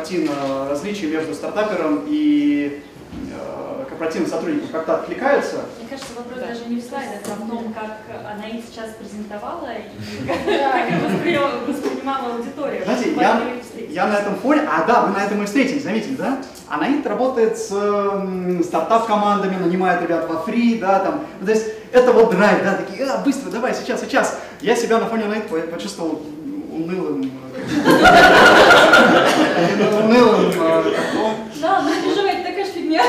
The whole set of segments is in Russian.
картина различий между стартапером и э, корпоративным сотрудником как-то откликается. Мне кажется, вопрос даже не в слайдах, а в том, как она их сейчас презентовала и как воспринимала аудитория. Знаете, я, я на этом фоне, а да, вы на этом и встретились, заметили, да? Анаит работает с э, стартап-командами, нанимает ребят во фри, да, там, ну, то есть это вот драйв, да, такие, а, быстро, давай, сейчас, сейчас. Я себя на фоне Анаит почувствовал унылым, унылым, Да, ну переживайте, такая же фигня.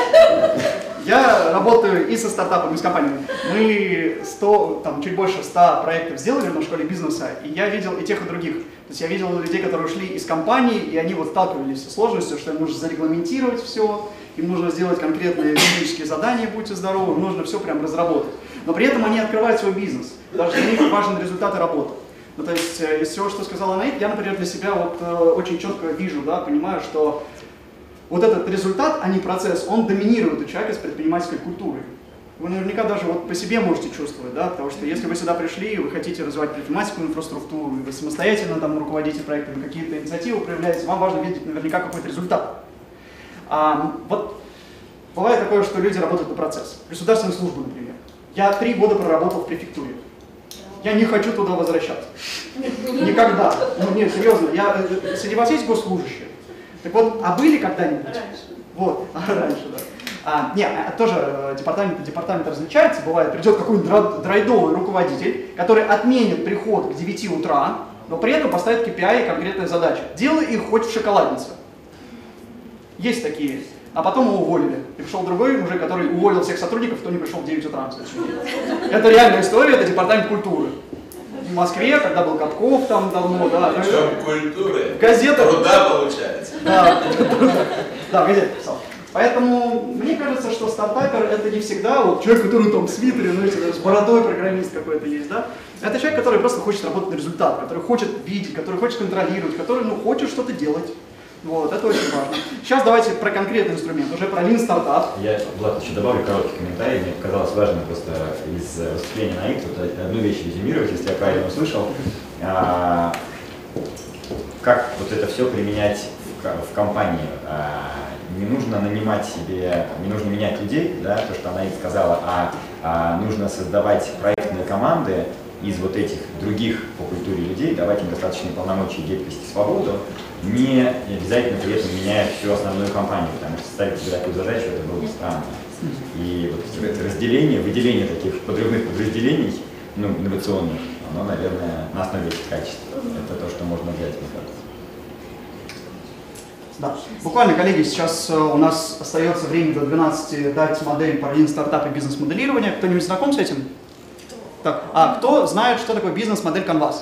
Я работаю и со стартапами, и с компаниями. Мы 100, там, чуть больше 100 проектов сделали на школе бизнеса, и я видел и тех, и других. То есть я видел людей, которые ушли из компании, и они вот сталкивались с сложностью, что им нужно зарегламентировать все, им нужно сделать конкретные юридические задания, будьте здоровы, нужно все прям разработать. Но при этом они открывают свой бизнес, даже для них важен результат работы. Ну, то есть, э, из всего, что сказала Наид, я, например, для себя вот э, очень четко вижу, да, понимаю, что вот этот результат, а не процесс, он доминирует у человека с предпринимательской культурой. Вы наверняка даже вот по себе можете чувствовать, да, потому что если вы сюда пришли, вы хотите развивать предпринимательскую инфраструктуру, вы самостоятельно там руководите проектами, какие-то инициативы проявляете, вам важно видеть наверняка какой-то результат. А, вот бывает такое, что люди работают на процесс. Государственная служба, например. Я три года проработал в префектуре. Я не хочу туда возвращаться. Никогда. Ну нет, серьезно. Я, э, среди вас есть госслужащие? Так вот, а были когда-нибудь? Раньше. Вот, а раньше, да. А, не, а, тоже э, департамент, департамент различается, бывает, придет какой-нибудь драйдовый руководитель, который отменит приход к 9 утра, но при этом поставит KPI и конкретная задача. Делай их хоть в шоколаднице. Есть такие. А потом его уволили. И пришел другой мужик, который уволил всех сотрудников, кто не пришел в 9 утра. Это реальная история, это департамент культуры в Москве, когда был Катков там давно, да. Причем культуры. Газета. Труда получается. Да, да, газета писал. Поэтому мне кажется, что стартапер это не всегда вот человек, который там в свитере, знаете, с бородой программист какой-то есть, да? Это человек, который просто хочет работать на результат, который хочет видеть, который хочет контролировать, который ну, хочет что-то делать. Вот, это очень важно. Сейчас давайте про конкретный инструмент, уже про Lean Startup. Я, Влад, еще добавлю короткий комментарий. Мне показалось важно просто из выступления на ИК одну вещь резюмировать, если я правильно услышал. А, как вот это все применять в, компании? А, не нужно нанимать себе, не нужно менять людей, да, то, что она и сказала, а, а нужно создавать проектные команды, из вот этих других по культуре людей, давать им достаточные полномочия, гибкость свободу, не обязательно при этом меняя всю основную компанию, потому что ставить такую задачу, это было бы странно. И вот это разделение, выделение таких подрывных подразделений, ну, инновационных, оно, наверное, на основе этих качеств. Это то, что можно взять, мне кажется. Да. Буквально, коллеги, сейчас э, у нас остается время до 12 дать модель по Lean стартап и бизнес-моделирования. Кто-нибудь знаком с этим? Так, а кто знает, что такое бизнес-модель Canvas?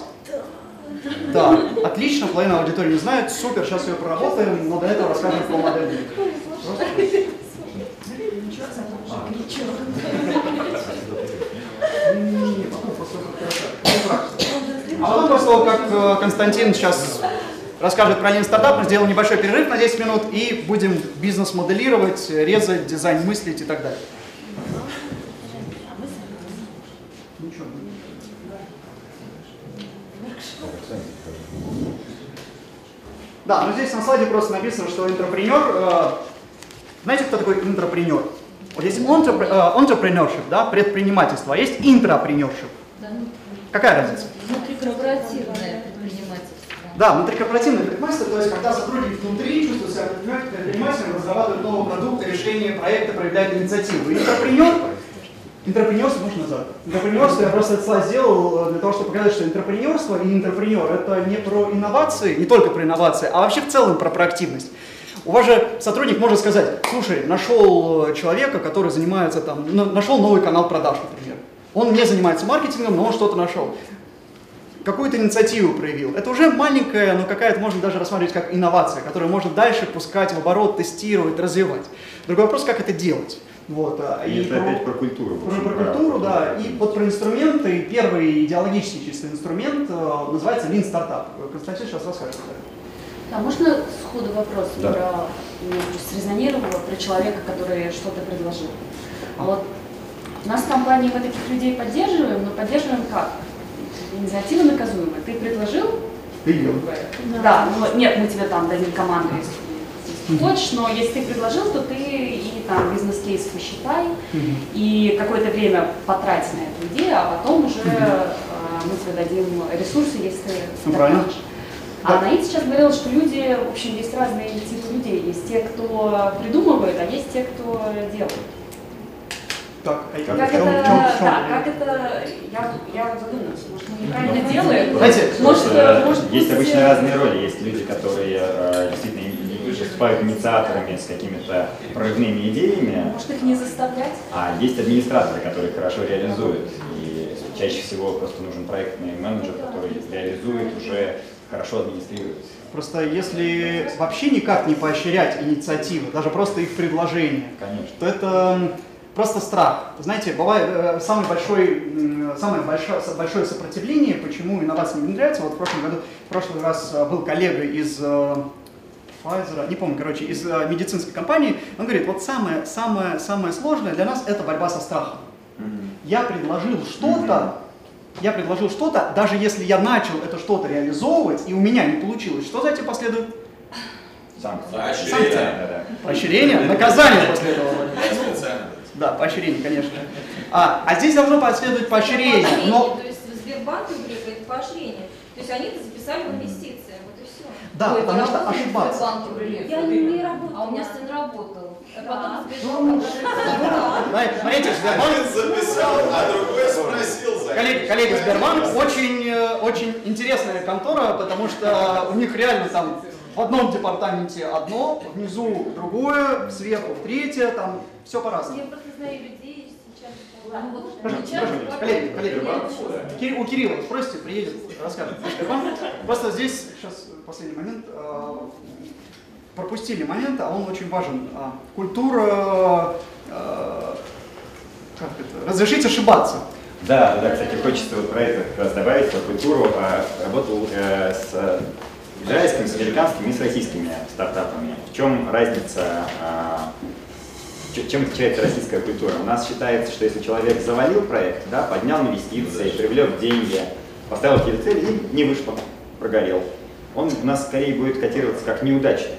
Да, отлично, половина аудитории не знает, супер, сейчас ее проработаем, но до этого расскажем про модель. А потом после как э, Константин сейчас расскажет про Lean стартап, мы сделаем небольшой перерыв на 10 минут и будем бизнес моделировать, резать, дизайн мыслить и так далее. Да, но здесь на слайде просто написано, что интерпренер, э, знаете, кто такой интерпренер? Вот есть э, entrepreneurship, да, предпринимательство, а есть интрапренершип. Да. Какая разница? Внутрикорпоративное предпринимательство. Да, внутрикорпоративное предпринимательство, то есть когда сотрудники внутри чувствуют себя предпринимателем, разрабатывают новый продукт, решение проекта, проявляют инициативу. Интерпренер Интерпренерство можно назвать. Интерпренерство, я просто этот слайд сделал э, для того, чтобы показать, что интерпренерство и интерпренер это не про инновации, не только про инновации, а вообще в целом про проактивность. У вас же сотрудник может сказать, слушай, нашел э, человека, который занимается там, нашел новый канал продаж, например. Он не занимается маркетингом, но он что-то нашел. Какую-то инициативу проявил. Это уже маленькая, но какая-то можно даже рассматривать как инновация, которая может дальше пускать в оборот, тестировать, развивать. Другой вопрос, как это делать. Вот, а, и, и это про, опять про культуру. Про, про культуру, да. И вот про инструменты. Первый идеологический чисто инструмент э, называется Lean Startup. Константин сейчас расскажет. А можно сходу вопрос да. про, меня срезонировало про человека, который что-то предложил. А вот у нас в компании мы таких людей поддерживаем, но поддерживаем как? Инициатива наказуемая. Ты предложил? Ты делал. Да, ну, нет, мы тебе там дадим команду, если хочешь, но если ты предложил, то ты и там бизнес-кейс посчитай, и какое-то время потрать на эту идею, а потом уже э, мы тебе дадим ресурсы, если ты Ну, правильно. А Наид сейчас говорила, что люди, в общем, есть разные типы людей. Есть те, кто придумывает, а есть те, кто делает. Так, а Как Как это, чем- да, как это, я, я задумалась, может, мы неправильно делаем? Знаете, может, Э, может есть быть, обычно э, разные роли. Есть люди, которые э, действительно выступают инициаторами с какими-то прорывными идеями, Может, их не заставлять? а есть администраторы, которые хорошо реализуют. И чаще всего просто нужен проектный менеджер, который реализует, уже хорошо администрирует. Просто если вообще никак не поощрять инициативы, даже просто их предложения, Конечно. то это просто страх. Знаете, бывает э, самый большой, самое большое, большое сопротивление, почему инновации не внедряются. Вот в прошлом году, в прошлый раз э, был коллега из э, Pfizer, не помню, короче, из э, медицинской компании, он говорит, вот самое, самое, самое сложное для нас это борьба со страхом. Я предложил что-то, я предложил что-то, даже если я начал это что-то реализовывать, и у меня не получилось, что за этим последует? Санкции. Поощрение. Да, да. Поощрение, наказание последовало. Я специально. Да, поощрение, конечно. А, а здесь должно последовать поощрение, но... То есть в Сбербанке, например, это поощрение. То есть они это записали в инвестиции. Да, Ой, потому что ошибаться. Я не работала. А у меня сын работал. А потом сбежал. Знаете, Смотрите, Сбербанк, записал, а другой спросил за коллеги, коллеги, Сбербанк очень, э, очень интересная контора, потому что у них реально там в одном департаменте одно, внизу другое, сверху третье, там все по-разному. Я просто знаю людей коллеги, коллеги, у Кирилла спросите, приедет, расскажет. Просто здесь, сейчас последний момент, э, пропустили момент, а он очень важен. А, Культура, э, как это, разрешить ошибаться. Да, да, кстати, хочется вот про это как раз добавить, про культуру. А, Работал э, с израильскими, с американскими и с российскими стартапами. В чем разница, а, чем отличается российская культура? У нас считается, что если человек завалил проект, да, поднял инвестиции, привлек деньги, поставил какие-то цели и не вышло, прогорел, он у нас скорее будет котироваться как неудачник.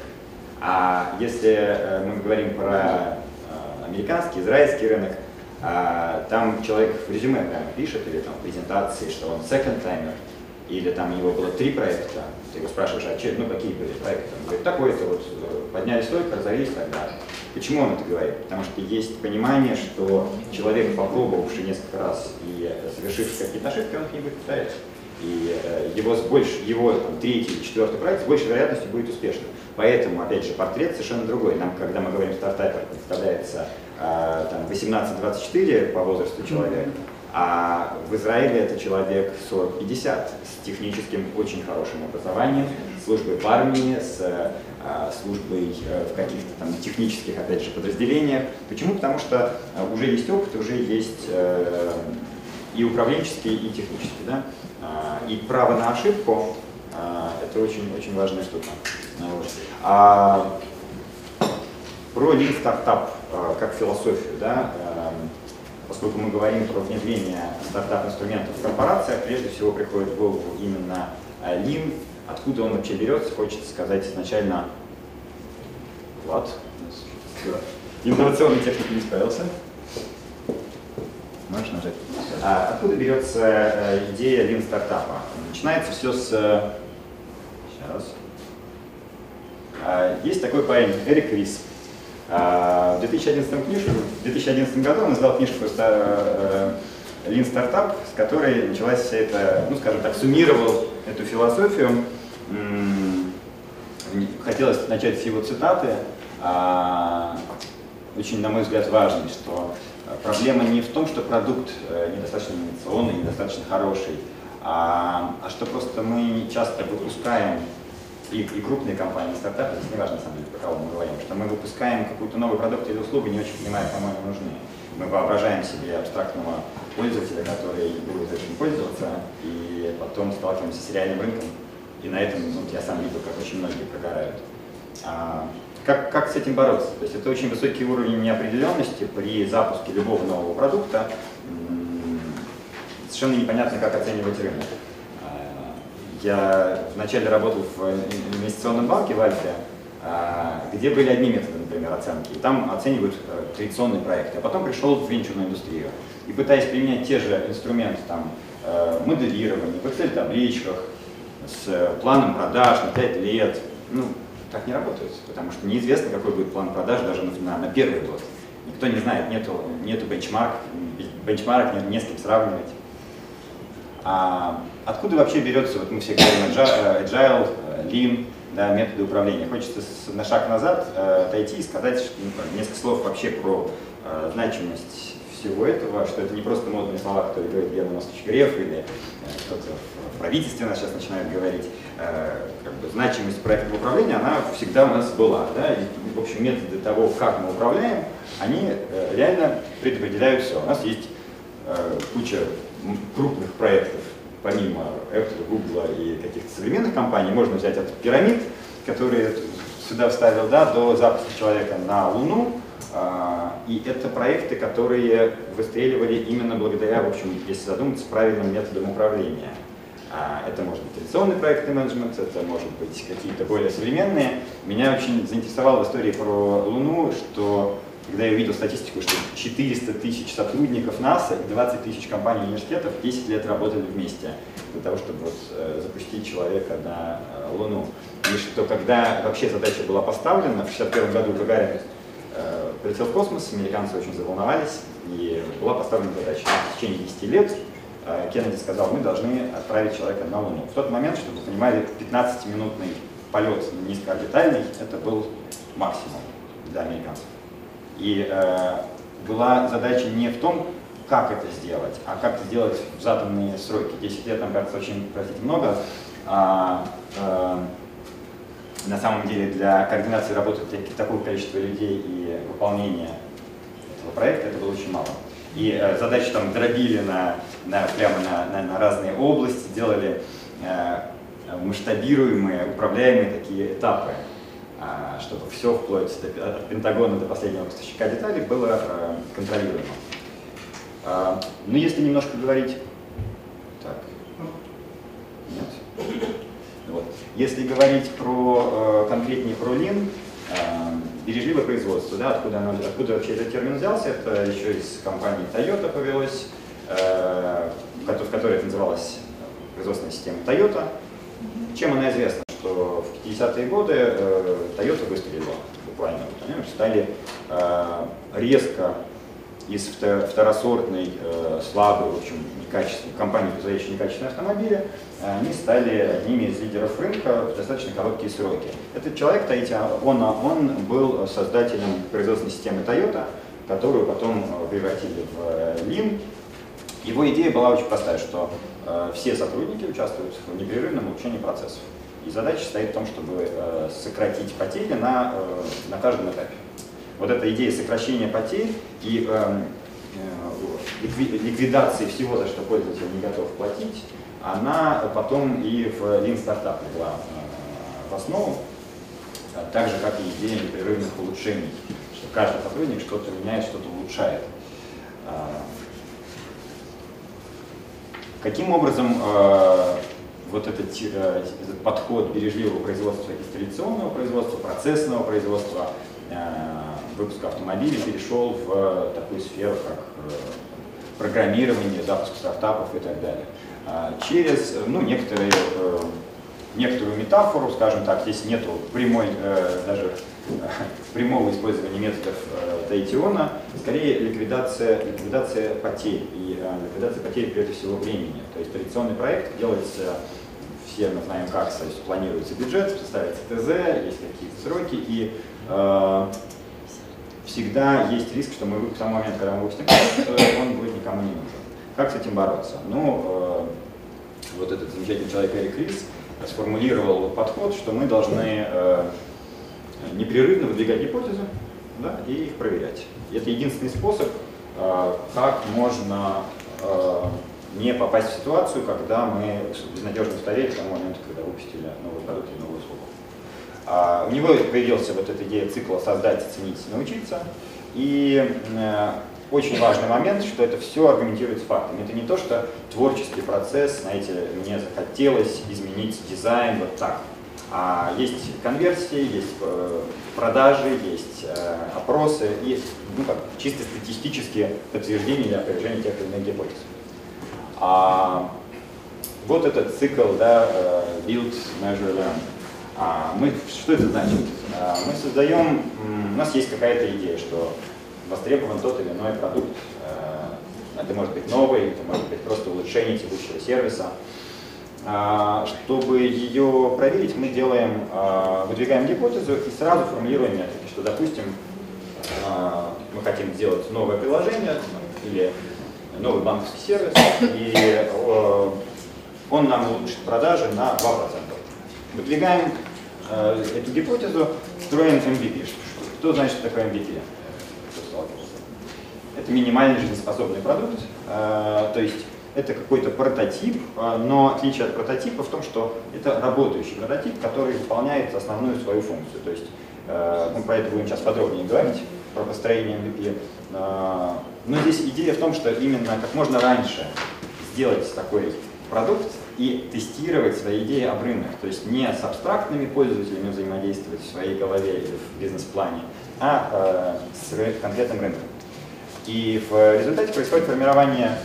А если э, мы говорим про э, американский, израильский рынок, а, там человек в резюме прямо пишет, или там в презентации, что он second timer, или там у него было три проекта, ты его спрашиваешь, а че, ну какие были проекты? Он говорит, такой-то вот, э, подняли стойку, разорились и так далее. Почему он это говорит? Потому что есть понимание, что человек, попробовавший несколько раз и э, совершивший какие-то ошибки, он их не будет повторять. И э, его, с больш, его там, третий или четвертый проект с большей вероятностью будет успешным. Поэтому, опять же, портрет совершенно другой. Нам, когда мы говорим стартапер, представляется э, там, 18-24 по возрасту человека, а в Израиле это человек 40-50 с техническим очень хорошим образованием, службой в армии, с э, службой э, в каких-то там технических, опять же, подразделениях. Почему? Потому что э, уже есть опыт, уже есть и управленческий, и технический. Да? А, И право на ошибку а, – это очень-очень важная штука. А про Startup а, как философию, да, поскольку мы говорим про внедрение стартап-инструментов в корпорациях, прежде всего приходит в голову именно а, Lean, откуда он вообще берется, хочется сказать изначально Влад. Инновационный техник не справился. Можешь нажать? А, откуда берется э, идея Lean стартапа? Начинается все с... э, Сейчас. А, есть такой парень, Эрик Рис. А, в 2011, книжку, в 2011 году он издал книжку э, Lean Startup, с которой началась вся эта, ну скажем так, суммировал эту философию. Хотелось начать с его цитаты. А, Очень, на мой взгляд, важный, что э, проблема не в том, что продукт э, недостаточно инновационный, недостаточно хороший, а, а что просто мы часто выпускаем и, и крупные компании, и стартапы, здесь не важно, на самом деле, про кого мы говорим, что мы выпускаем какой-то новый продукт или услугу, не очень понимая, кому они нужны. Мы воображаем себе абстрактного пользователя, который будет этим пользоваться, и потом сталкиваемся с реальным рынком, и на этом ну, я сам видел, как очень многие прогорают. А, как, как с этим бороться? То есть это очень высокий уровень неопределенности при запуске любого нового продукта. Совершенно непонятно, как оценивать рынок. Я вначале работал в инвестиционном банке в Альфе, а, где были одни методы, например, оценки, и там оценивают э, традиционные проекты, а потом пришел в венчурную индустрию, и пытаясь применять те же инструменты, там, э, моделирование, в Excel-табличках, с планом продаж на 5 лет, ну, так не работает, потому что неизвестно, какой будет план продаж даже на, на, первый год. Никто не знает, нету, нету бенчмарк, бенчмарок, нет, не с кем сравнивать. А откуда вообще берется, вот мы все говорим agile, lean, да, методы управления. Хочется на шаг назад э, отойти и сказать ну, несколько слов вообще про э, значимость всего этого, что это не просто модные слова, которые говорит Герман Оскарович Греф или э, кто-то в правительстве нас сейчас начинает говорить. Как бы, значимость проектного управления, она всегда у нас была. Да? И, в общем, методы того, как мы управляем, они реально предопределяют все. У нас есть куча крупных проектов, помимо Apple, Google и каких-то современных компаний, можно взять от пирамид, которые сюда вставил, да, до запуска человека на Луну. А, и это проекты, которые выстреливали именно благодаря, в общем, если задуматься, правильным методам управления. А, это может быть традиционный проектный менеджмент, это может быть какие-то более современные. Меня очень заинтересовала история про Луну, что когда я увидел статистику, что 400 тысяч сотрудников НАСА и 20 тысяч компаний университетов 10 лет работали вместе для того, чтобы вот, э, запустить человека на э, Луну. И что когда вообще задача была поставлена, в 1961 году Гагарин э, полетел в космос, американцы очень заволновались, и была поставлена задача в течение 10 лет Кеннеди сказал, мы должны отправить человека на Луну. В тот момент, чтобы вы понимали, 15-минутный полет низкоорбитальный, это был максимум для американцев. И э, была задача не в том, как это сделать, а как сделать в заданные сроки. 10 лет, нам кажется, очень, простите, много. А, э, на самом деле для координации работы такого количества людей и выполнения этого проекта это было очень мало. И э, задачи там дробили на, на, прямо на, на, на разные области, делали э, масштабируемые, управляемые такие этапы. А, чтобы все вплоть от Пентагона до последнего поставщика деталей было э, контролируемо. А, ну, если немножко говорить... Так. Нет? Вот. Если говорить про, э, конкретнее про Lean, э, бережливое производство, да, откуда, оно, откуда вообще этот термин взялся, это еще из компании Toyota повелось, в которой это называлась производственная система Toyota. Чем она известна? Что в 50-е годы э, Toyota выстрелила буквально. Они стали э, резко из второсортной, э, слабой, в общем, некачественной компании, производящей некачественные автомобили, они стали одними из лидеров рынка в достаточно короткие сроки. Этот человек, он, он был создателем производственной системы Toyota, которую потом превратили в Lean. Его идея была очень простая, что все сотрудники участвуют в непрерывном улучшении процессов. И задача стоит в том, чтобы э, сократить потери на, э, на каждом этапе. Вот эта идея сокращения потерь и э, ликвидации всего, за что пользователь не готов платить, она потом и в Lean Startup легла в основу, так же, как и идея непрерывных улучшений, что каждый сотрудник что-то меняет, что-то улучшает. Каким образом вот этот, э, этот подход бережливого производства из традиционного производства, процессного производства, э, выпуска автомобилей перешел в такую сферу, как э, программирование, запуск стартапов и так далее. А через ну, некоторые, некоторую метафору, скажем так, здесь нету прямой, даже прямого использования методов Тайтиона, скорее ликвидация, ликвидация потерь и ликвидация потерь прежде всего времени. То есть традиционный проект делается все мы знаем как, то есть планируется бюджет, ставится ТЗ, есть какие-то сроки, и э, всегда есть риск, что мы к тому моменту, когда мы выпустим он будет никому не нужен. Как с этим бороться? Ну, э, вот этот замечательный человек Эрик Рис сформулировал подход, что мы должны э, непрерывно выдвигать гипотезы да, и их проверять. И это единственный способ, э, как можно э, не попасть в ситуацию, когда мы безнадежно устарели к тому моменту, когда выпустили новый продукт или новую услугу. А у него появилась вот эта идея цикла «создать, ценить, научиться». И э, очень важный момент, что это все аргументируется фактами. Это не то, что творческий процесс, знаете, мне захотелось изменить дизайн вот так. А есть конверсии, есть э, продажи, есть э, опросы, есть ну, как, чисто статистические подтверждения или опровержения тех или иных гипотез. А, вот этот цикл, да, э, build, measure, learn. А, мы, что это значит? А, мы создаем, у нас есть какая-то идея, что востребован тот или иной продукт. Э, Это может быть новый, это может быть просто улучшение текущего сервиса. А, Чтобы ее проверить, мы делаем, а, выдвигаем гипотезу и сразу формулируем метрики, что, допустим, мы хотим сделать новое приложение или новый банковский сервис, и э, он нам улучшит продажи на 2%. Выдвигаем э, эту гипотезу, строим MVP. Что, значит такое MVP? Это минимальный жизнеспособный продукт, э, то есть это какой-то прототип, но отличие от прототипа в том, что это работающий прототип, который выполняет основную свою функцию. То есть мы про это будем сейчас подробнее говорить, про построение MVP. Но здесь идея в том, что именно как можно раньше сделать такой продукт и тестировать свои идеи об рынок. То есть не с абстрактными пользователями взаимодействовать в своей голове или в бизнес-плане, а э, с конкретным рынком. И в результате происходит формирование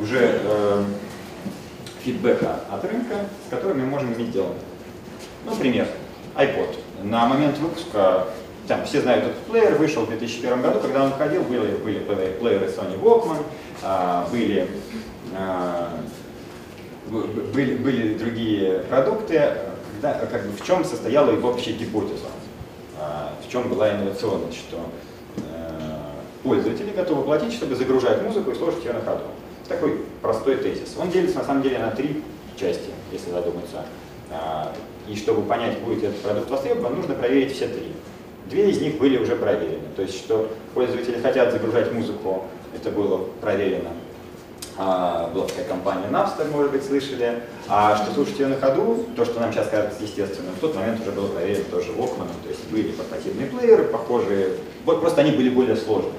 уже э, фидбэка от рынка, с которым мы можем иметь дело. Ну, пример. iPod. На момент выпуска, там все знают этот плеер, вышел в 2001 году, когда он выходил, были, были плееры Sony Walkman, а, были, а, были, были другие продукты, когда, как бы, в чем состояла его общая гипотеза, а, в чем была инновационность, что пользователи готовы платить, чтобы загружать музыку и слушать ее на ходу. Такой простой тезис. Он делится на самом деле на три части, если задуматься. И чтобы понять, будет ли этот продукт востребован, нужно проверить все три. Две из них были уже проверены. То есть, что пользователи хотят загружать музыку, это было проверено. А, Была такая компания Napster, может быть, слышали. А что слушать ее на ходу, то, что нам сейчас кажется естественным, в тот момент уже было проверено тоже Walkman. То есть были портативные плееры, похожие. Вот просто они были более сложные.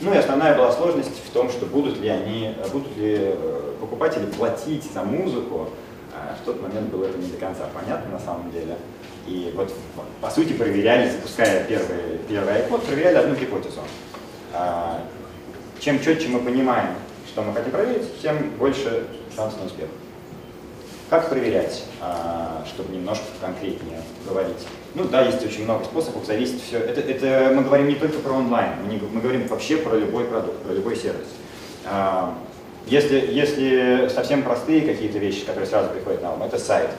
Ну и основная была сложность в том, что будут ли они, будут ли э, покупатели платить за музыку. А В тот момент было это не до конца понятно на самом деле. И вот по сути проверяли, запуская первый, первый iPod, проверяли одну гипотезу. А, Чем четче мы понимаем, что мы хотим проверить, тем больше шанс на успех. Как проверять, а, чтобы немножко конкретнее говорить? Ну да, есть очень много способов, зависит все. Это, это мы говорим не только про онлайн, мы, не- мы говорим вообще про любой продукт, про любой сервис. А, Если, если совсем простые какие-то вещи, которые сразу приходят на ум, это сайт.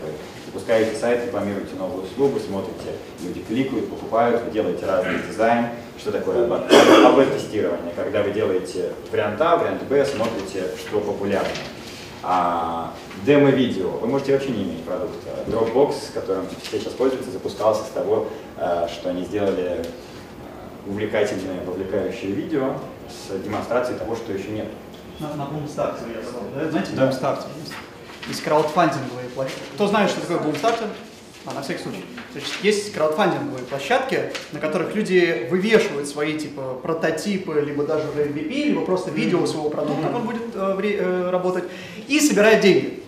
Запускаете сайт, рекламируете новую услугу, смотрите, люди кликают, покупают, вы делаете разный дизайн. Что такое АБ-тестирование? Когда вы делаете вариант А, вариант Б, смотрите, что популярно. А, демо-видео. Вы можете вообще не иметь продукта. Dropbox, которым все сейчас пользуются, запускался с того, э, что они сделали э, увлекательное, вовлекающее видео с демонстрацией того, что еще нет. На, на Boomstart, я сказал, да? Знаете, Да. Boomstart есть. Есть краудфандинговые площадки. Кто знает, что такое Boomstart? А, на всякий случай. Значит, есть краудфандинговые площадки, на которых люди вывешивают свои типа прототипы, либо даже уже MVP, либо просто видео своего продукта, как он будет э, вре- э, работать, и собирают деньги.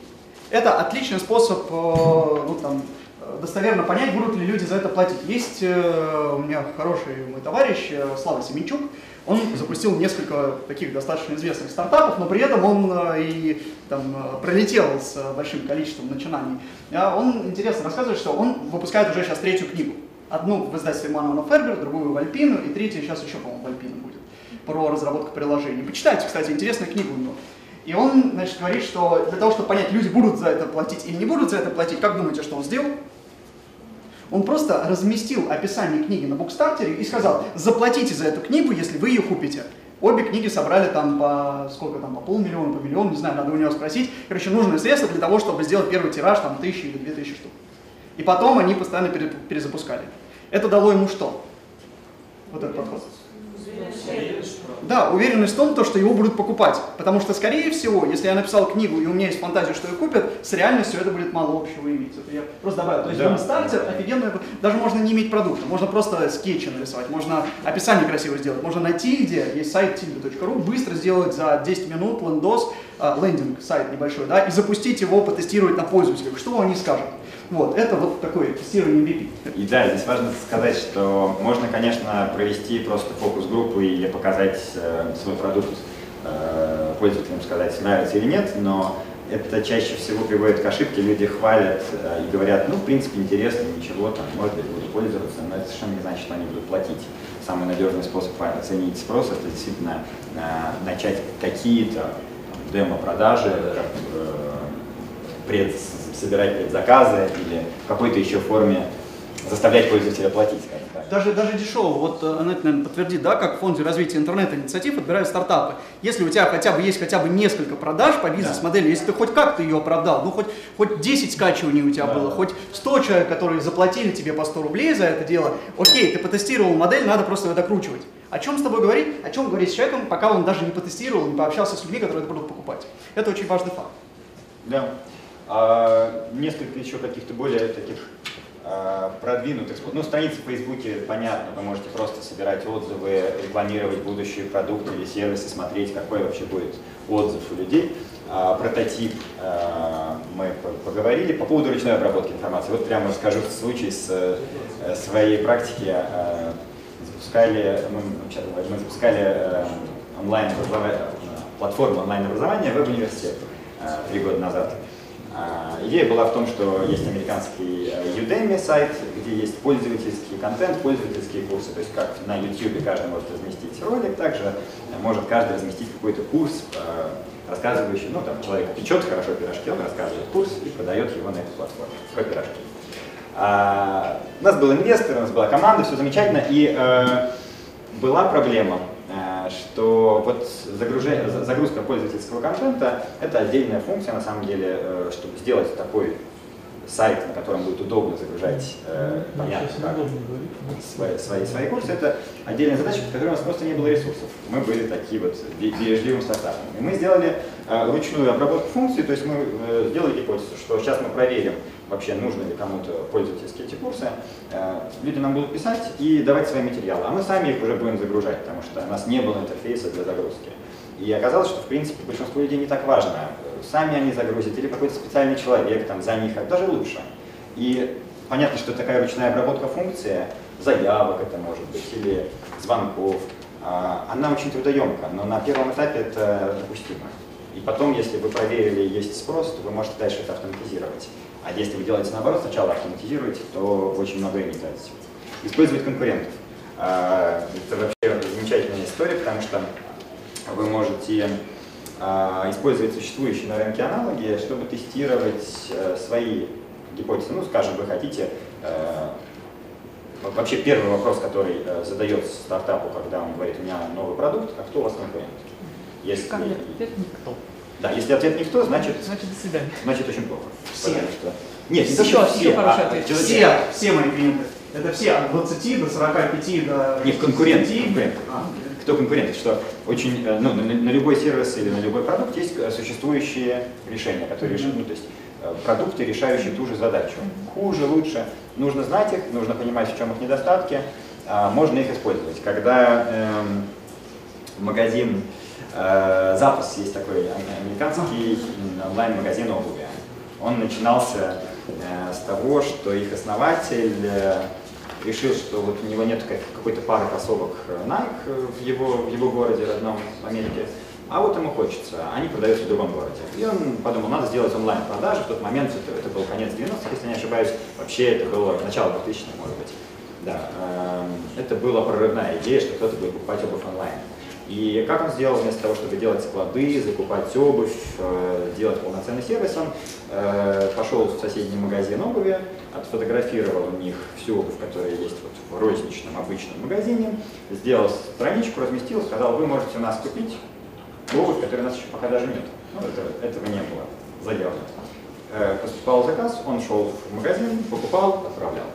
Это отличный способ э, ну, там, э, достоверно понять, будут ли люди за это платить. Есть э, у меня хороший мой товарищ э, Слава Семенчук, он запустил несколько таких достаточно известных стартапов, но при этом он э, и там, э, пролетел с большим количеством начинаний. А Он интересно рассказывает, что он выпускает уже сейчас третью книгу. Одну в издательстве Мануна Фербер, другую в Альпину, и третью сейчас еще, по-моему, в Альпину будет, про разработку приложений. Почитайте, кстати, интересная книга у него. И он, значит, говорит, что для того, чтобы понять, люди будут за это платить или не будут за это платить, как думаете, что он сделал? Он просто разместил описание книги на букстартере и сказал, заплатите за эту книгу, если вы ее купите. Обе книги собрали там по сколько там, по полмиллиона, по миллиону, не знаю, надо у него спросить. Короче, нужные средства для того, чтобы сделать первый тираж, там, тысячи или две тысячи штук. И потом они постоянно пере- перезапускали. Это дало ему что? Вот этот подход. Да, уверенность в том, то, что его будут покупать. Потому что, скорее всего, если я написал книгу и у меня есть фантазия, что ее купят, с реальностью это будет мало общего иметь. Это я просто добавил. То есть Да. стартер офигенно, даже можно не иметь продукта, можно просто скетчи нарисовать, можно описание красиво сделать, можно найти, где есть сайт tilde.ru, быстро сделать за 10 минут лендос, э, лендинг, сайт небольшой, да, и запустить его, потестировать на пользователях, что они скажут. Вот, это вот такое тестирование MVP. И да, здесь важно сказать, что можно, конечно, провести просто фокус-группу или показать э, свой продукт э, пользователям, сказать, нравится или нет, но это чаще всего приводит к ошибке, люди хвалят э, и говорят, ну, в принципе, интересно, ничего, там, может быть, буду пользоваться, но это совершенно не значит, что они будут платить. Самый надежный способ оценить спрос – это действительно э, начать какие-то демо-продажи, э, пред, собирать предзаказы или в какой-то еще форме заставлять пользователя платить, скажем так. Даже, даже дешево, вот э, Аннет, наверное, подтвердит, да, как в фонде развития интернет-инициатив отбирают стартапы. Если у тебя хотя бы есть хотя бы несколько продаж по бизнес-модели, если ты хоть как-то ее оправдал, ну хоть, хоть 10 скачиваний у тебя Да. было, хоть 100 человек, которые заплатили тебе по 100 рублей за это дело, окей, ты потестировал модель, надо просто ее докручивать. О чем с тобой говорить? О чем говорить с человеком, пока он даже не потестировал, не пообщался с людьми, которые это будут покупать. Это очень важный факт. Да. А, несколько еще каких-то более таких а, продвинутых, ну, страницы в Фейсбуке, понятно, вы можете просто собирать отзывы, рекламировать будущие продукты или сервисы, смотреть, какой вообще будет отзыв у людей. А, прототип мы по- поговорили. По поводу ручной обработки информации, вот прямо расскажу случай с э, своей практики. Запускали, мы, сейчас мы запускали э, онлайн платформу онлайн-образования веб-университет э, три года назад. А, Идея была в том, что есть американский э, Udemy сайт, где есть пользовательский контент, пользовательские курсы. То есть как на YouTube каждый может разместить ролик, также э, может каждый разместить какой-то курс, э, рассказывающий, ну там человек печет хорошо пирожки, он рассказывает курс и продает его на эту платформу, как пирожки. А, у нас был инвестор, у нас была команда, все замечательно, и была проблема, что вот загружение, за- загрузка пользовательского контента – это отдельная функция, на самом деле, э, чтобы сделать такой сайт, на котором будет удобно загружать, э, понятно, как, свои, свои, свои курсы, это отдельная задача, под которой у нас просто не было ресурсов. Мы были такие вот бе- бережливым стартапом. И мы сделали э, ручную обработку функций, то есть мы э, сделали гипотезу, что сейчас мы проверим, вообще нужно ли кому-то пользовательские эти курсы. Э, люди нам будут писать и давать свои материалы, а мы сами их уже будем загружать, потому что у нас не было интерфейса для загрузки. И оказалось, что в принципе большинству людей не так важно, сами они загрузят или какой-то специальный человек там за них, это даже лучше. И понятно, что такая ручная обработка функции, заявок это может быть, или звонков, а, она очень трудоемка, но на первом этапе это допустимо. И потом, если вы проверили, есть спрос, то вы можете дальше это автоматизировать. А если вы делаете наоборот, сначала автоматизируете, то очень много времени тратите. Использовать конкурентов. А, Это вообще замечательная история, потому что вы можете а, использовать существующие на рынке аналоги, чтобы тестировать э, свои гипотезы. Ну, скажем, вы хотите э, Вообще первый вопрос, который э, задается стартапу, когда он говорит, у меня новый продукт, а кто у вас конкурент? Если, никто. Да, если ответ никто, значит, Значит, до свидания. значит очень плохо. Все. Что... Нет, не Все, все все, хороший а ответ. человек- Все, все мои клиенты. Это все от 20 до 45 до Нет, конкурент, 60. конкурент. А, Кто конкурент? Что очень, э, ну, на, на любой сервис или на любой продукт есть э, существующие решения, которые решают, ну, то есть э, продукты, решающие ту же задачу. Хуже, лучше. Нужно знать их, нужно понимать, в чем их недостатки, а, можно их использовать. Когда эм, магазин Запас есть такой американский онлайн-магазин обуви. Он начинался э, с того, что их основатель э, решил, что вот у него нет как- какой-то пары кроссовок э, Nike э, в его, в его городе родном в Америке, а вот ему хочется, они продаются в другом городе. И он подумал, надо сделать онлайн-продажи. В тот момент, это, это был конец 90-х, если не ошибаюсь, вообще это было начало 2000-х, может быть. Да, эм, это была прорывная идея, что кто-то будет покупать обувь онлайн. И как он сделал, вместо того, чтобы делать склады, закупать обувь, э, делать полноценный сервис, он э, пошел в соседний магазин обуви, отфотографировал у них всю обувь, которая есть вот в розничном обычном магазине, сделал страничку, разместил, сказал, вы можете у нас купить обувь, которой у нас еще пока даже нет. Ну, это- этого не было заявлено. Э, Поступал заказ, он шел в магазин, покупал, отправлял.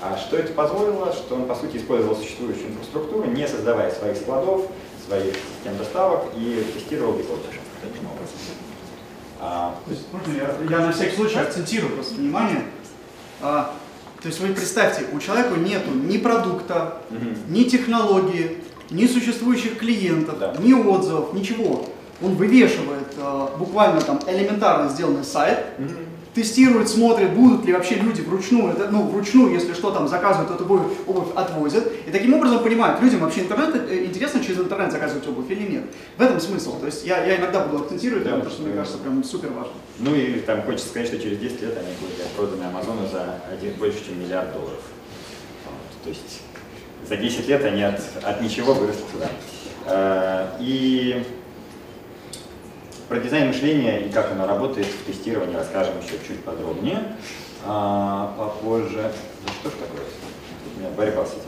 А что это позволило? Что он, по сути, использовал существующую инфраструктуру, не создавая своих складов, своих систем доставок и тестировал гипотезы таким образом. А, То есть, можно я, я на всякий случай акцентирую просто внимание. А, то есть вы представьте, у человека нету ни продукта, мгм. ни технологии, ни существующих клиентов, Да. ни отзывов, ничего. Он вывешивает а, буквально там элементарно сделанный сайт, Мгм. Тестируют, смотрят, будут ли вообще люди вручную, это, ну, вручную, если что, там, заказывают эту обувь, обувь отвозят, и таким образом понимают, людям вообще интернет, э, интересно через интернет заказывать обувь или нет. В этом смысл. То есть я, я иногда буду акцентировать, Да, потому что мне кажется прям супер важно. Ну и там хочется сказать, что через 10 лет они будут проданы Амазону за один, больше, чем миллиард долларов. Вот, то есть за 10 лет они от, от ничего выросли туда. Э, И про дизайн-мышление и как оно работает в тестировании расскажем еще чуть подробнее. А, попозже. Да что ж такое? У меня борьба с этим.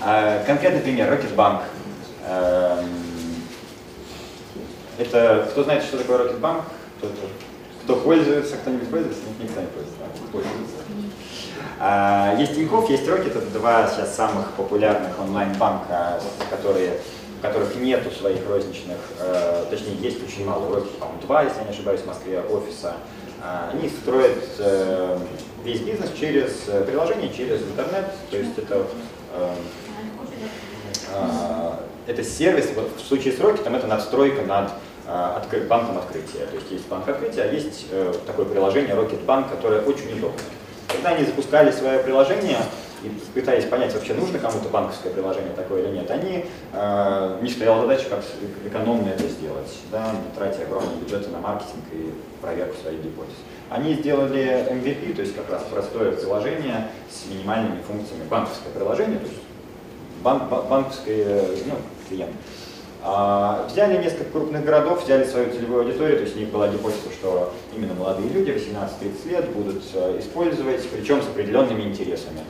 А, конкретный пример. Рокетбанк. Эм, Это, кто знает, что такое Рокетбанк? Кто, кто пользуется, кто-нибудь пользуется? Никто не пользуется. а, пользуется. А, Есть Тинькофф, есть Рокет, это два сейчас самых популярных онлайн-банка, которые, которых нету своих розничных, э, точнее есть очень мало, Рокет, по-моему, два, если я не ошибаюсь, в Москве офиса. А, Они строят э, весь бизнес через э, приложение, через интернет, то есть это э, а, это сервис, вот в случае с Рокетом это надстройка над а, откры- банком открытия. То есть есть банк открытия, а есть э, такое приложение Rocketbank, которое очень удобно. Когда они запускали свое приложение и пытались понять, вообще нужно кому-то банковское приложение такое или нет, они, э, не стояла задача, как экономно это сделать, да, не тратя огромные бюджеты на маркетинг и проверку своих гипотез. Они сделали MVP, то есть как раз простое приложение с минимальными функциями, банковское приложение, то есть банк, ба- банковский ну, клиент. А, взяли несколько крупных городов, взяли свою целевую аудиторию, то есть у них была гипотеза, что именно молодые люди 18-30 лет будут э, использовать, причем с определенными интересами.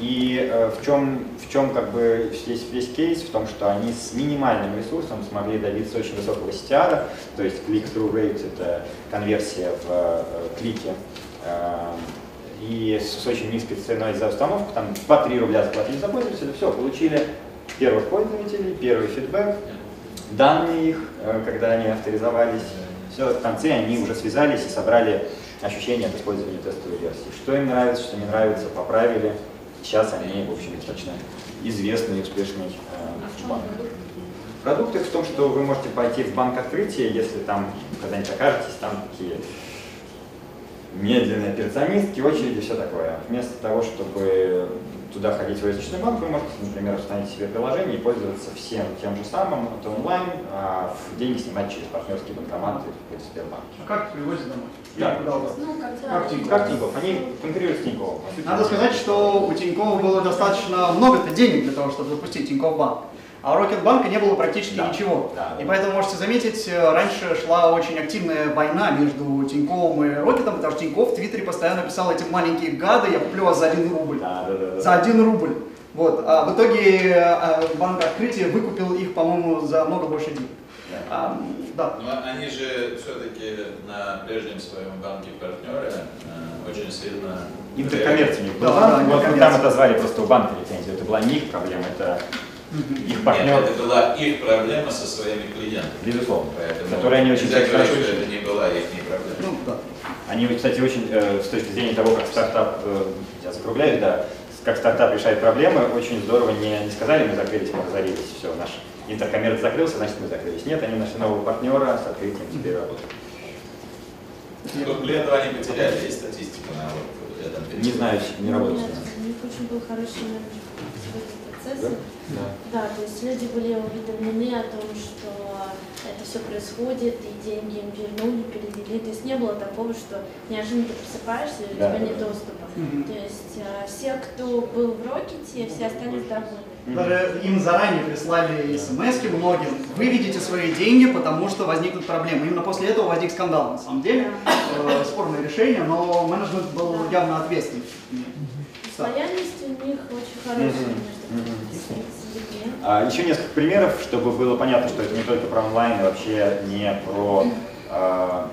И э, в чем, в чем как бы здесь весь кейс? В том, что они с минимальным ресурсом смогли добиться очень высокого CTR, то есть click-through rate – это конверсия в э, клике, э, и с, с очень низкой ценой за установку, там 2-3 рубля заплатили за пользователя, все, получили первых пользователей, первый фидбэк, данные их, э, когда они авторизовались, все, в конце они уже связались и собрали ощущения от использования тестовой версии. Что им нравится, что не нравится, поправили. Сейчас они, в общем, достаточно известный и успешный э, банк. Продукты в том, что вы можете пойти в банк открытия, если там когда-нибудь окажетесь, там такие медленные операционистки, очереди, все такое. Вместо того, чтобы туда ходить в розничный банк, вы можете, например, установить себе приложение и пользоваться всем тем же самым, это онлайн, а деньги снимать через партнерские банкоматы в Сбербанке. А как привозят домой? Да. Куда у вас? Ну, как Как Тинькофф? Как Тинькофф? Они конкурируют с Тиньковым. Надо сказать, что у Тинькова было достаточно много денег для того, чтобы запустить Тинькофф Банк. А у Рокетбанка не было практически Да. ничего. Да, да. И поэтому можете заметить, э, раньше шла очень активная война между Тиньковым и Рокетом, потому что Тиньков в Твиттере постоянно писал эти маленькие гады, я куплю вас за один рубль. Да, да, да, да. За один рубль. Вот. А в итоге э, банк открытия выкупил их, по-моему, за много больше денег. Да. А, да. Но они же все-таки на прежнем своем банке партнеры э, очень сильно... Интеркоммерция у них была. Да, да, вот мы там отозвали просто у банка лицензию. Это была не их проблема, это их партнер, Нет, это была их проблема со своими клиентами. безусловно. Поэтому Которые они очень нельзя хорошо решили. это не была их проблема. Ну, да. Они, кстати, очень, э, с точки зрения того, как стартап, э, я закругляюсь, да, как стартап решает проблемы, очень здорово не, не сказали, мы закрылись, мы разорились, все, наш интеркоммерц закрылся, значит мы закрылись. Нет, они нашли нового партнера, с открытием теперь работают. Сколько лет они потеряли? Есть статистика на вот этом Не знаю, не работают. У них очень был хороший менеджмент процессе. Да? Да, то есть люди были уведомлены о том, что это все происходит, и деньги им вернули, перевели. То есть не было такого, что неожиданно ты просыпаешься, и у Да, тебя да, нет да. доступа. Мгм. То есть э, все, кто был в Рокете, все остались довольны. Даже им заранее прислали смс многим. Вы видите свои деньги, потому что возникнут проблемы. Именно после этого возник скандал, на самом деле. Э, спорное решение, но менеджмент был явно ответственный. Да. Лояльность них очень хорошая Мгм, между с- людьми. А, еще несколько примеров, чтобы было понятно, что это не только про онлайн, и вообще не про, а,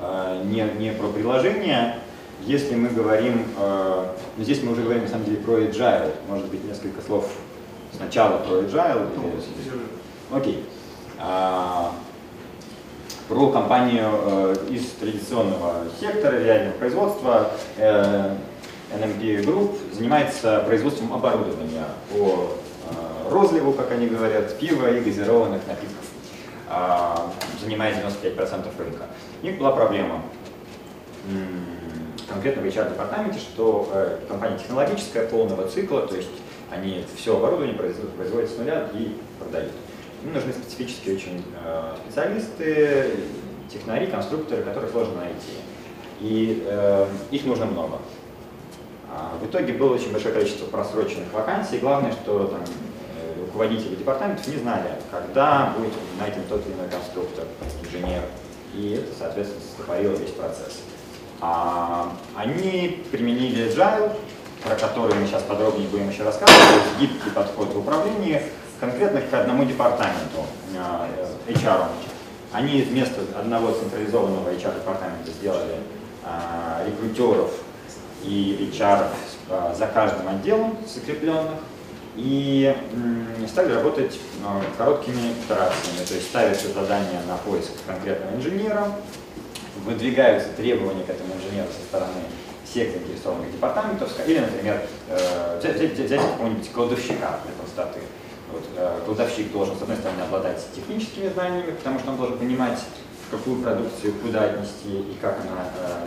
а, не, не про приложение. Если мы говорим, а, ну, здесь мы уже говорим на самом деле про agile, может быть несколько слов сначала про agile. или- Окей. А, про компанию э, из традиционного сектора реального производства NMP Group занимается производством оборудования по э, розливу, как они говорят, пива и газированных напитков. А, занимает 95% рынка. У них была проблема. конкретно в HR-департаменте, что э, компания технологическая, полного цикла, то есть они все оборудование производят, производят с нуля и продают. Им нужны специфические очень э, специалисты, технари, конструкторы, которых сложно найти. И э, их нужно много. А в итоге было очень большое количество просроченных вакансий. Главное, что там, э, руководители департаментов не знали, когда будет найден тот или иной конструктор, инженер. И это, соответственно, стопорило весь процесс. А, они применили Agile, про который мы сейчас подробнее будем еще рассказывать, гибкий подход в управлении конкретно к одному департаменту, э, HR. Они вместо одного централизованного HR-департамента сделали рекрутеров и HR а, за каждым отделом закрепленных. И стали работать а, короткими итерациями, то есть ставятся задания на поиск конкретного инженера, выдвигаются требования к этому инженеру со стороны всех заинтересованных департаментов, или, например, э, взять, взять, взять какого-нибудь кладовщика для простоты. Вот, э, кладовщик должен, с одной стороны, обладать техническими знаниями, потому что он должен понимать, какую продукцию куда отнести и как она, э,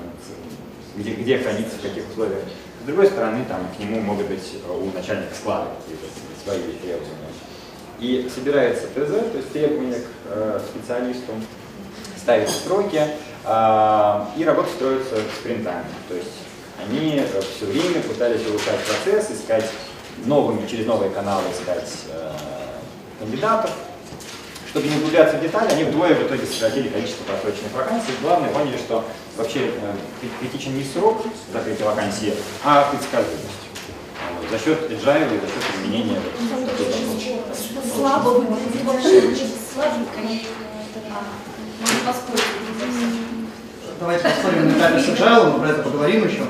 где, где хранится, в каких условиях. С другой стороны, там, к нему могут быть у начальника склада какие-то свои требования. И собирается ТЗ, то есть требования к специалисту, ставятся сроки, и работа строится спринтами. То есть они э, все время пытались улучшать процесс, искать новыми, через новые каналы искать э, кандидатов. Чтобы не углубляться в детали, они вдвое в итоге сократили количество просроченных вакансий. Главное, поняли, что вообще э, критичен не срок закрытия вакансии, а предсказуемость. Вот, за счет agile и за счет применения Слабо выглядит, слабенько. Можно поспорить. Давайте поспорим на этапе с agile, мы про это поговорим еще.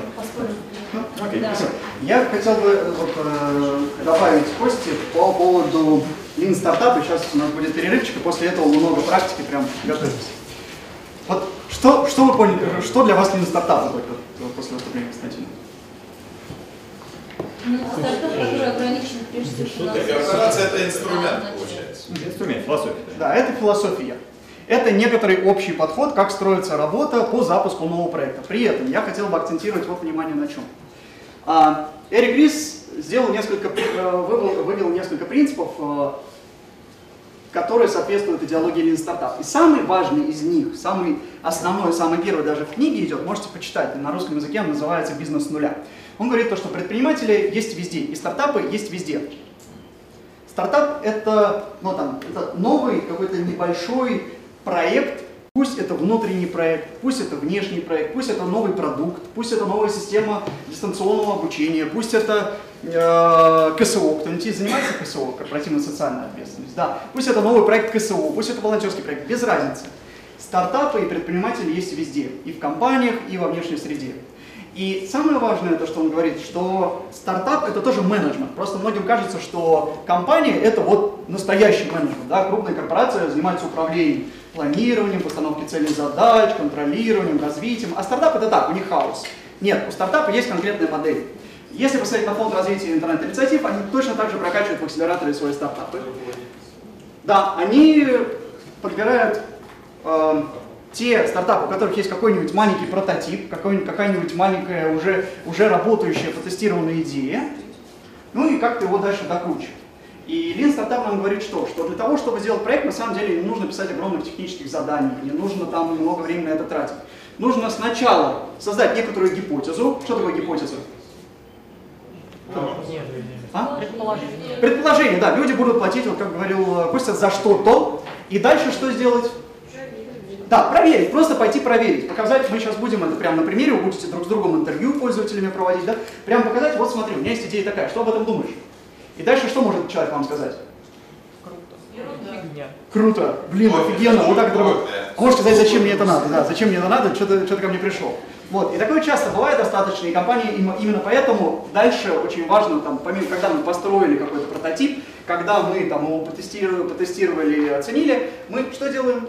Ну, окей, Да. спасибо. Я хотел бы э, вот, э, добавить Кости по поводу Lean стартапа. Сейчас у нас будет перерывчик, и после этого много практики, прям готовимся. Вот что, что вы поняли, что для вас Lean стартап только вот после выступления Константина? Ну, стартап, который ограничен прежде всего корпорация это инструмент, получается. инструмент, философия. Да, это философия. Это некоторый общий подход, как строится работа по запуску нового проекта. При этом я хотел бы акцентировать вот внимание на чем. А, Эрик Рис сделал несколько, э, вывел, вывел несколько принципов, э, которые соответствуют идеологии Lean. И самый важный из них, самый основной, самый первый даже в книге идет, можете почитать, на русском языке он называется «Бизнес с нуля». Он говорит то, что предприниматели есть везде, и стартапы есть везде. Стартап это, ну, там, это новый какой-то небольшой проект, пусть это внутренний проект, пусть это внешний проект, пусть это новый продукт, пусть это новая система дистанционного обучения, пусть это э, КСО, кто-нибудь занимается КСО, корпоративная социальная ответственность, да, пусть это новый проект КСО, пусть это волонтерский проект, без разницы. Стартапы и предприниматели есть везде, и в компаниях, и во внешней среде. И самое важное, то, что он говорит, что стартап это тоже менеджмент. Просто многим кажется, что компания это вот настоящий менеджмент. Да? Крупная корпорация занимается управлением, планированием, постановкой целей задач, контролированием, развитием. А стартап это так, у них хаос. Нет, у стартапа есть конкретная модель. Если посмотреть на фонд развития интернет-инициатив, они точно так же прокачивают в акселераторе свои стартапы. Да, они подбирают э, те стартапы, у которых есть какой-нибудь маленький прототип, какой-нибудь, какая-нибудь маленькая уже, уже работающая, протестированная идея, ну и как-то его дальше докручивать. И Lean стартап нам говорит что? Что для того, чтобы сделать проект, на самом деле не нужно писать огромных технических заданий, не нужно там много времени на это тратить. Нужно сначала создать некоторую гипотезу. Что такое гипотеза? А? Предположение. Предположение, да, люди будут платить, вот как говорил э, Костя, за что-то, и дальше что сделать? Да, проверить, просто пойти проверить, показать, мы сейчас будем это прямо на примере, вы будете друг с другом интервью пользователями проводить, да, прям показать, вот смотри, у меня есть идея такая, что об этом думаешь? И дальше что может человек вам сказать? Круто, блин, офигенно, вот так это работает. А Можешь сказать, зачем мне это надо, да, зачем мне это надо, что ты, что ко мне пришел. Вот, и такое часто бывает достаточно, и компании им- именно поэтому дальше очень важно, там, помимо, когда мы построили какой-то прототип, когда мы там его потестировали, потестировали, оценили, мы что делаем?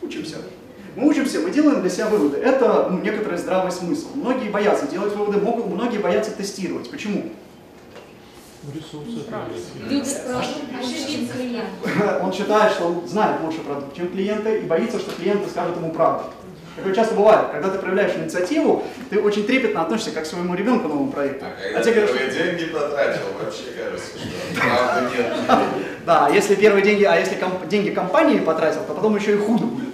Учимся. Мы учимся, мы делаем для себя выводы. Это ну, некоторый здравый смысл. Многие боятся делать выводы, могут, многие боятся тестировать. Почему? Ресурсы клиент. Он считает, что он знает лучше продукт, чем клиенты, и боится, что клиенты скажут ему правду. Такое часто бывает. Когда ты проявляешь инициативу, ты очень трепетно относишься как к своему ребенку новому проекту. А А тебе говорят, первые деньги потратил, вообще кажется, что правда нет. Да, если первые деньги, а если деньги компании потратил, то потом еще и худо будет.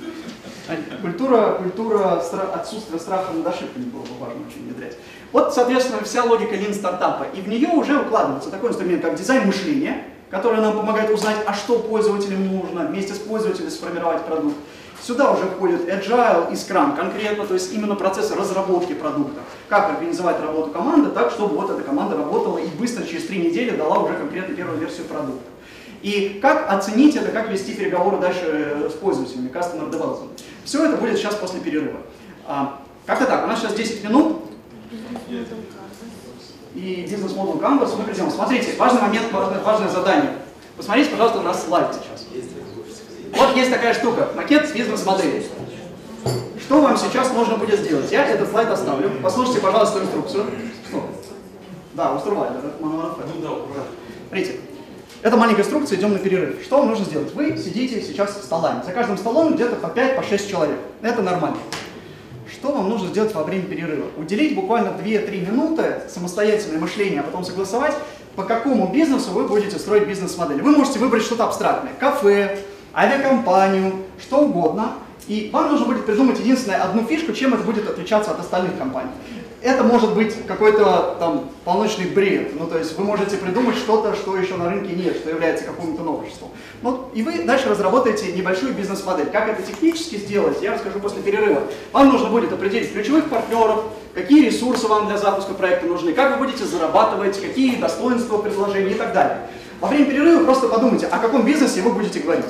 Культура, культура стра- отсутствия страха над ошибками было бы важно очень внедрять. Вот, соответственно, вся логика лин стартапа. И в нее уже укладывается такой инструмент, как дизайн мышления, который нам помогает узнать, а что пользователям нужно, вместе с пользователем сформировать продукт. Сюда уже входит Agile и Scrum конкретно, то есть именно процесс разработки продукта. Как организовать работу команды так, чтобы вот эта команда работала и быстро через три недели дала уже конкретно первую версию продукта. И как оценить это, как вести переговоры дальше э, с пользователями, Customer Development. Все это будет сейчас после перерыва. А, Как-то так, у нас сейчас 10 минут, и бизнес-модул Canvas мы придем. Смотрите, важный момент, важное, важное задание. Посмотрите, пожалуйста, у нас слайд сейчас. Вот есть такая штука, макет с бизнес-моделью. Что вам сейчас нужно будет сделать? Я этот слайд оставлю. Послушайте, пожалуйста, инструкцию. Что? Да, устроили, это Manual FF. Смотрите, это маленькая инструкция, идем на перерыв. Что вам нужно сделать? Вы сидите сейчас столами. За каждым столом где-то по 5-6 по человек. Это нормально. Что вам нужно сделать во время перерыва? Уделить буквально 2-3 минуты самостоятельное мышление, а потом согласовать, по какому бизнесу вы будете строить бизнес-модель. Вы можете выбрать что-то абстрактное. Кафе, авиакомпанию, что угодно. И вам нужно будет придумать единственное одну фишку, чем это будет отличаться от остальных компаний. Это может быть какой-то там полночный бред. Ну, то есть вы можете придумать что-то, что еще на рынке нет, что является каким-то новшеством. Ну, и вы дальше разработаете небольшую бизнес-модель. Как это технически сделать, я расскажу после перерыва. Вам нужно будет определить ключевых партнеров, какие ресурсы вам для запуска проекта нужны, как вы будете зарабатывать, какие достоинства предложений и так далее. Во время перерыва просто подумайте, о каком бизнесе вы будете говорить.